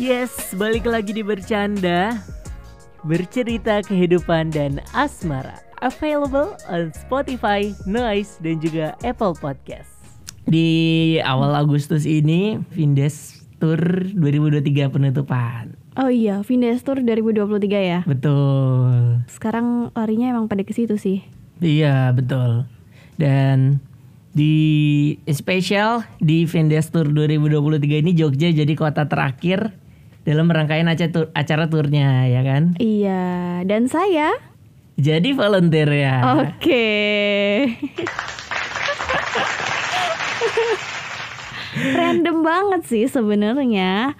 Yes, balik lagi di Bercanda. Bercerita kehidupan dan asmara. Available on Spotify, Noise, dan juga Apple Podcast. Di awal Agustus ini, Vindes Tour 2023 penutupan. Oh iya, Vindes Tour 2023 ya. Betul. Sekarang larinya emang pada ke situ sih. Iya, betul. Dan di spesial di Vindes Tour 2023 ini Jogja jadi kota terakhir dalam rangkaian acara, tur, acara turnya ya kan Iya, dan saya jadi volunteer ya Oke. Random banget sih sebenarnya.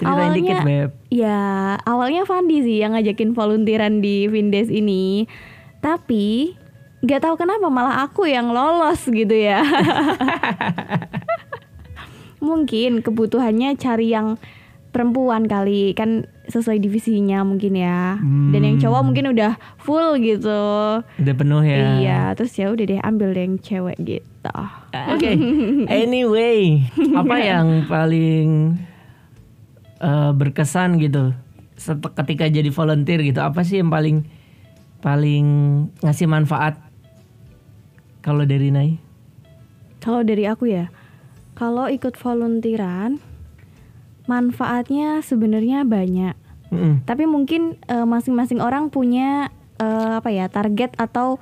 ceritain dikit beb Ya, awalnya Fandi sih yang ngajakin volunteeran di Vindes ini. Tapi nggak tahu kenapa malah aku yang lolos gitu ya. mungkin kebutuhannya cari yang perempuan kali. Kan sesuai divisinya mungkin ya. Dan yang cowok mungkin udah full gitu. udah penuh ya. Iya, terus ya udah deh ambil yang cewek gitu. oke. Anyway apa yang paling eh, berkesan gitu? Ketika jadi volunteer gitu apa sih yang paling paling ngasih manfaat? Kalau dari Nai Kalau dari aku ya, kalau ikut volunteeran manfaatnya sebenarnya banyak. Mm-mm. Tapi mungkin eh, masing-masing orang punya eh, apa ya target atau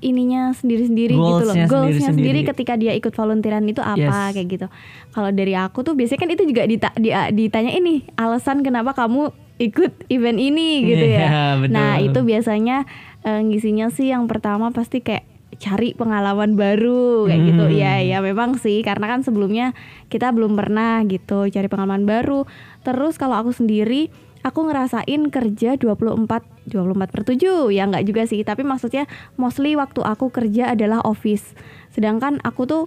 ininya sendiri-sendiri gitu loh. Goalsnya sendiri-sendiri. sendiri ketika dia ikut volunteeran itu apa Yes. kayak gitu. Kalau dari aku tuh biasanya kan itu juga dita- dia- ditanya ini alasan kenapa kamu ikut event ini gitu Iya, ya. betul. Nah itu biasanya eh, ngisinya sih yang pertama pasti kayak cari pengalaman baru kayak gitu. Hmm. ya ya memang sih. Karena kan sebelumnya kita belum pernah gitu cari pengalaman baru. Terus kalau aku sendiri aku ngerasain kerja 24 24 per 7 ya nggak juga sih. Tapi maksudnya mostly waktu aku kerja adalah office. Sedangkan aku tuh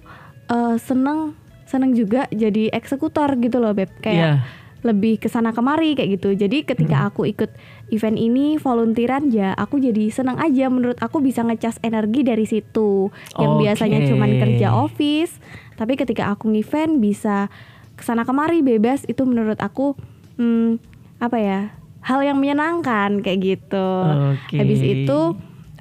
eh, seneng seneng juga jadi eksekutor gitu loh beb. Kayak Iya. Lebih ke sana kemari kayak gitu. Jadi ketika aku ikut event ini volunteeran ya aku jadi senang aja menurut aku bisa ngecas energi dari situ. Yang Oke. biasanya cuman kerja office, tapi ketika aku event bisa ke sana kemari bebas itu menurut aku hmm, apa ya? hal yang menyenangkan kayak gitu. Oke. Habis itu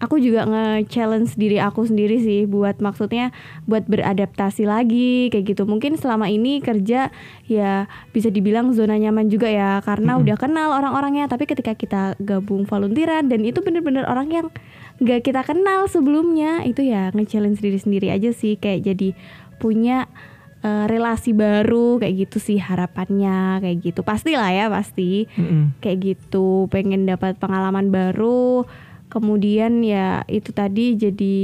aku juga nge-challenge diri aku sendiri sih buat maksudnya buat beradaptasi lagi kayak gitu. Mungkin selama ini kerja ya bisa dibilang zona nyaman juga ya karena udah kenal orang-orangnya. Tapi ketika kita gabung volunteeran dan itu bener-bener orang yang gak kita kenal sebelumnya itu ya nge-challenge diri sendiri aja sih kayak jadi punya eh, relasi baru kayak gitu sih harapannya kayak gitu pastilah ya pasti Mm-mm. kayak gitu pengen dapat pengalaman baru kemudian ya itu tadi jadi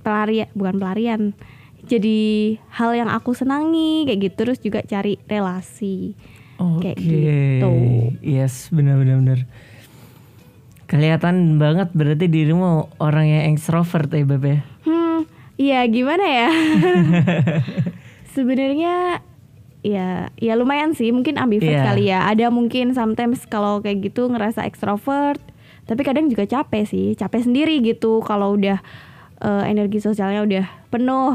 pelarian bukan pelarian jadi hal yang aku senangi kayak gitu terus juga cari relasi Oke, Kayak gitu. yes benar-benar benar. Kelihatan banget berarti dirimu orang yang extrovert ya Beb ya. hmm iya gimana ya sebenarnya ya ya lumayan sih mungkin ambivert Iya. kali ya ada mungkin sometimes kalau kayak gitu ngerasa extrovert tapi kadang juga capek sih capek sendiri gitu kalau udah eh, energi sosialnya udah penuh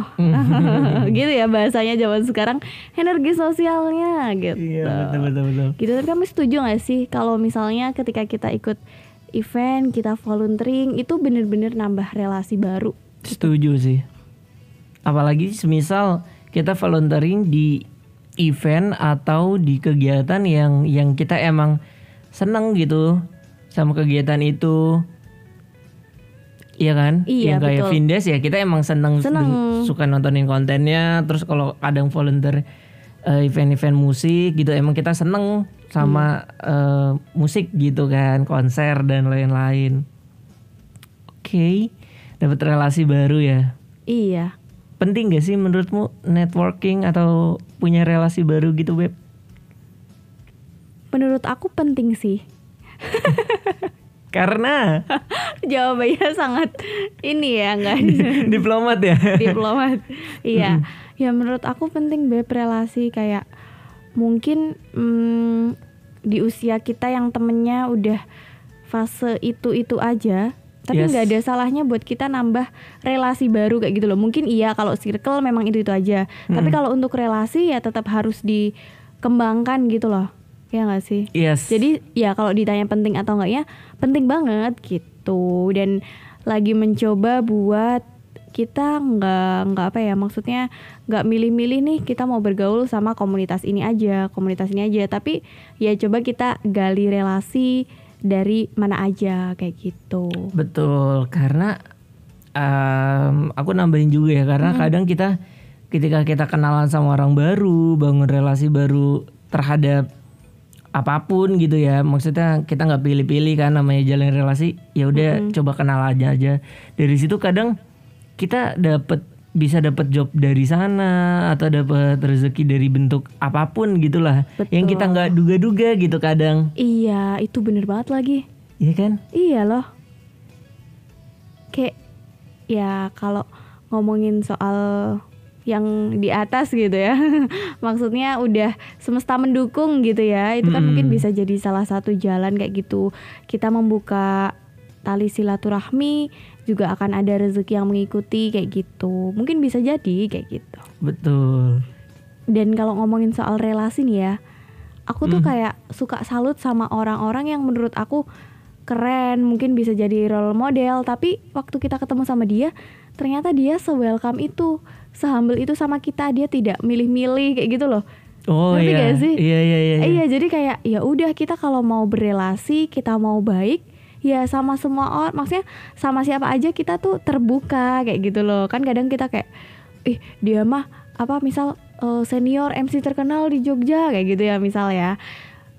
gitu ya bahasanya zaman sekarang energi sosialnya gitu Iya betul betul betul. gitu tapi kamu setuju gak sih kalau misalnya ketika kita ikut event kita volunteering itu bener-bener nambah relasi baru Setuju sih. Apalagi semisal kita volunteering di event atau di kegiatan yang yang kita emang seneng gitu sama kegiatan itu. Iya kan? Iya, yang kayak betul. Vindes ya kita emang seneng, Seneng. suka nontonin kontennya. Terus kalau kadang volunteer eh, event-event musik gitu emang kita seneng sama eh, musik gitu kan, konser dan lain-lain. Oke, dapat relasi baru ya. iya Penting gak sih menurutmu networking atau punya relasi baru gitu, Beb? menurut aku penting sih Karena jawabannya sangat ini ya enggak diplomat ya. diplomat. Iya. Ya menurut aku penting beb relasi kayak mungkin mm, di usia kita yang temennya udah fase itu itu aja tapi Yes. nggak ada salahnya buat kita nambah relasi baru kayak gitu loh. Mungkin iya kalau circle memang itu itu aja. Tapi kalau untuk relasi ya tetap harus dikembangkan gitu loh ya nggak sih? Yes. jadi ya kalau ditanya penting atau enggaknya penting banget gitu. Dan lagi mencoba buat kita nggak nggak apa ya maksudnya nggak milih-milih nih kita mau bergaul sama komunitas ini aja komunitas ini aja. Tapi ya coba kita gali relasi dari mana aja kayak gitu. Betul, karena em, aku nambahin juga ya, karena kadang kita ketika kita kenalan sama orang baru, bangun relasi baru terhadap apa pun gitu ya, maksudnya kita nggak pilih-pilih kan namanya jalan relasi, ya udah coba kenal aja aja. Dari situ kadang kita dapat bisa dapat job dari sana atau dapat rezeki dari bentuk apa pun gitulah. Yang kita nggak duga-duga gitu kadang. Iya itu bener banget lagi. Iya kan? Iya loh. Kayak ya kalau ngomongin soal yang di atas gitu ya. Maksudnya udah semesta mendukung gitu ya. Itu kan Mm-mm. mungkin bisa jadi salah satu jalan kayak gitu. Kita membuka tali silaturahmi juga akan ada rezeki yang mengikuti kayak gitu. Mungkin bisa jadi kayak gitu. betul Dan kalau ngomongin soal relasi nih ya, aku tuh Hmm. kayak suka salut sama orang-orang yang menurut aku keren, mungkin bisa jadi role model, tapi waktu kita ketemu sama dia, ternyata dia se-welcome itu, se-humble itu sama kita, dia tidak milih-milih kayak gitu loh. Oh Ngerti iya. gak sih? Iya iya iya. Iya, jadi kayak ya udah kita kalau mau berelasi, kita mau baik, ya sama semua orang, maksudnya sama siapa aja kita tuh terbuka kayak gitu loh. Kan kadang kita kayak ih dia mah apa misal eh, senior MC terkenal di Jogja kayak gitu ya misal ya.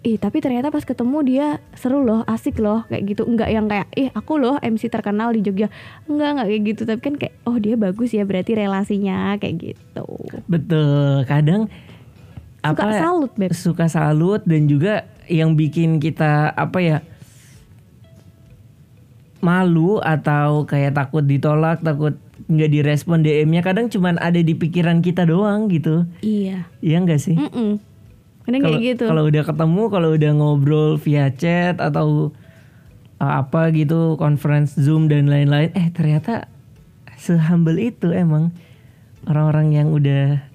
Ih, tapi ternyata pas ketemu dia seru loh, asik loh kayak gitu. Enggak yang kayak ih aku loh MC terkenal di Jogja. Enggak, enggak kayak gitu, tapi kan kayak oh dia bagus ya berarti relasinya kayak gitu. Betul. Kadang Suka apa salut, Beb. suka salut dan juga yang bikin kita apa ya malu atau kayak takut ditolak, takut nggak direspon DM-nya kadang cuman ada di pikiran kita doang gitu. Iya. Iya enggak sih? Mm-mm. Kadang Kalau kayak gitu. kalau udah ketemu, kalau udah ngobrol via chat atau uh, apa gitu, conference Zoom dan lain-lain, eh ternyata sehumble itu emang orang-orang yang udah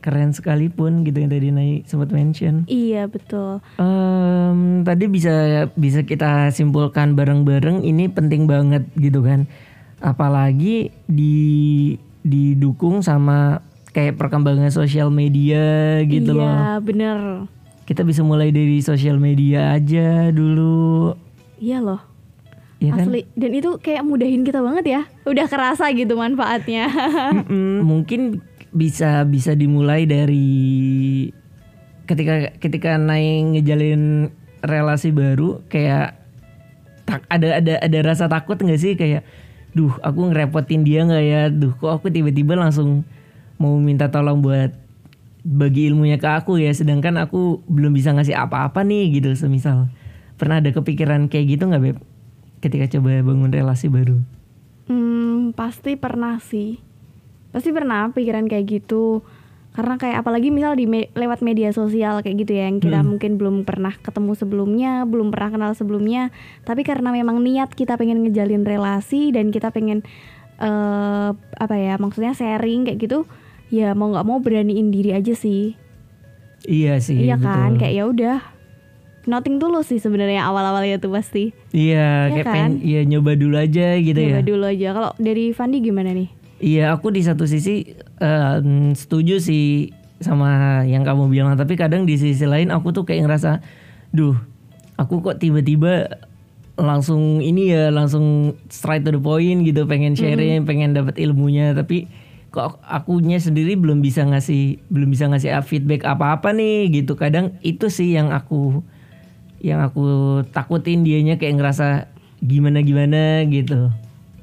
keren sekalipun gitu yang tadi Nai sempat mention. Iya betul. Em, tadi bisa bisa kita simpulkan bareng-bareng ini penting banget gitu kan. Apalagi di didukung sama kayak perkembangan sosial media gitu loh. Iya bener. Kita bisa mulai dari sosial media aja dulu. Iya loh. Ya kan? Asli. Dan itu kayak mudahin kita banget ya. Udah kerasa gitu manfaatnya. Mungkin bisa bisa dimulai dari ketika ketika naik ngejalin relasi baru kayak tak ada ada ada rasa takut nggak sih kayak duh aku ngerepotin dia nggak ya duh kok aku tiba-tiba langsung mau minta tolong buat bagi ilmunya ke aku ya sedangkan aku belum bisa ngasih apa-apa nih gitu semisal pernah ada kepikiran kayak gitu nggak beb ketika coba bangun relasi baru hmm, pasti pernah sih. Pasti pernah pikiran kayak gitu. Karena kayak apalagi misal di me- lewat media sosial kayak gitu ya yang kita Hmm. mungkin belum pernah ketemu sebelumnya, belum pernah kenal sebelumnya, tapi karena memang niat kita pengen ngejalin relasi dan kita pengen eh apa ya, maksudnya sharing kayak gitu, ya mau nggak mau beraniin diri aja sih. iya sih iya kan, betul. kayak ya udah. Nothing tulus sih sebenarnya awal-awalnya tuh pasti. Iya, Iya kayak kan? pengen iya nyoba dulu aja gitu Coba ya. dulu aja. Kalau dari Fandi gimana nih? Iya, aku di satu sisi eh, setuju sih sama yang kamu bilang, tapi kadang di sisi lain aku tuh kayak ngerasa, duh, aku kok tiba-tiba langsung ini ya, langsung straight to the point gitu, pengen sharing, pengen dapat ilmunya, tapi kok akunya sendiri belum bisa ngasih belum bisa ngasih feedback apa-apa nih gitu. Kadang itu sih yang aku yang aku takutin dianya kayak ngerasa gimana gimana gitu.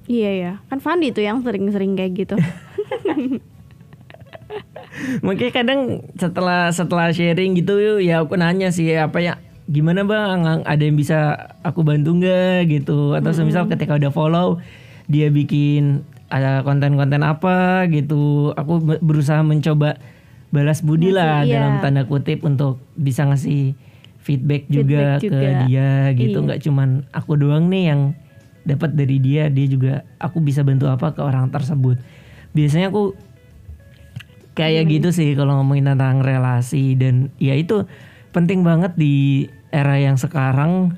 Iya ya, kan Fandi tuh yang sering-sering kayak gitu. Makanya kadang setelah setelah sharing gitu ya aku nanya sih apa ya gimana bang ada yang bisa aku bantu nggak gitu atau semisal ketika udah follow dia bikin ada konten-konten apa gitu aku be- berusaha mencoba balas budi lah Ngasih, iya. dalam tanda kutip untuk bisa ngasih feedback juga, Feedback ke juga. dia gitu Iya. nggak cuman aku doang nih yang dapat dari dia dia juga aku bisa bantu apa ke orang tersebut biasanya aku kayak gitu sih kalau ngomongin tentang relasi dan ya itu penting banget di era yang sekarang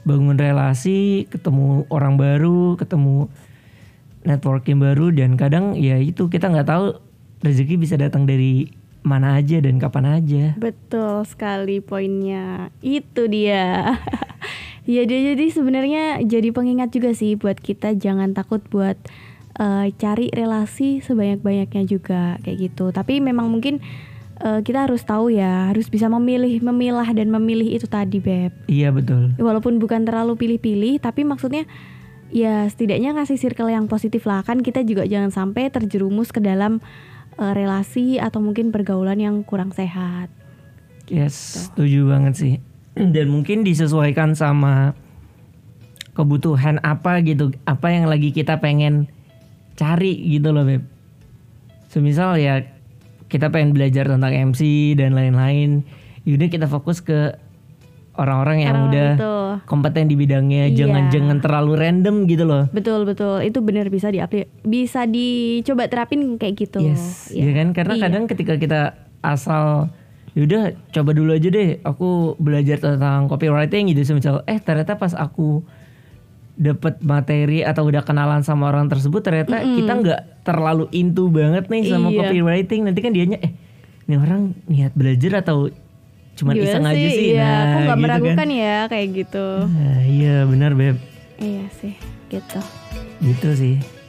bangun relasi, ketemu orang baru, ketemu networking baru dan kadang ya itu kita nggak tahu rezeki bisa datang dari mana aja dan kapan aja. Betul sekali poinnya. Itu dia. ya dia jadi sebenarnya jadi pengingat juga sih buat kita jangan takut buat uh, cari relasi sebanyak-banyaknya juga kayak gitu. Tapi memang mungkin uh, kita harus tahu ya, harus bisa memilih, memilah dan memilih itu tadi, Beb. Iya, betul. Walaupun bukan terlalu pilih-pilih, tapi maksudnya ya setidaknya ngasih circle yang positif lah kan kita juga jangan sampai terjerumus ke dalam uh, relasi atau mungkin pergaulan yang kurang sehat. Yes, Tuh. setuju banget sih. Dan mungkin disesuaikan sama kebutuhan apa gitu, apa yang lagi kita pengen cari gitu loh, Beb. Semisal ya kita pengen belajar tentang MC dan lain-lain yaudah kita fokus ke orang-orang yang Karena udah itu. kompeten di bidangnya iya. jangan jangan terlalu random gitu loh betul betul itu benar bisa di bisa dicoba terapin kayak gitu yes ya, ya kan karena iya. kadang ketika kita asal yaudah coba dulu aja deh aku belajar tentang copywriting gitu semisal eh ternyata pas aku dapat materi atau udah kenalan sama orang tersebut ternyata mm -hmm. kita nggak terlalu into banget nih sama iya. copywriting nanti kan dianya eh ini orang niat belajar atau cuma iseng sih, aja sih. Iya. nah aku nggak gitu meragukan kan. ya kayak gitu. Nah, iya benar beb. Iya sih gitu. Gitu sih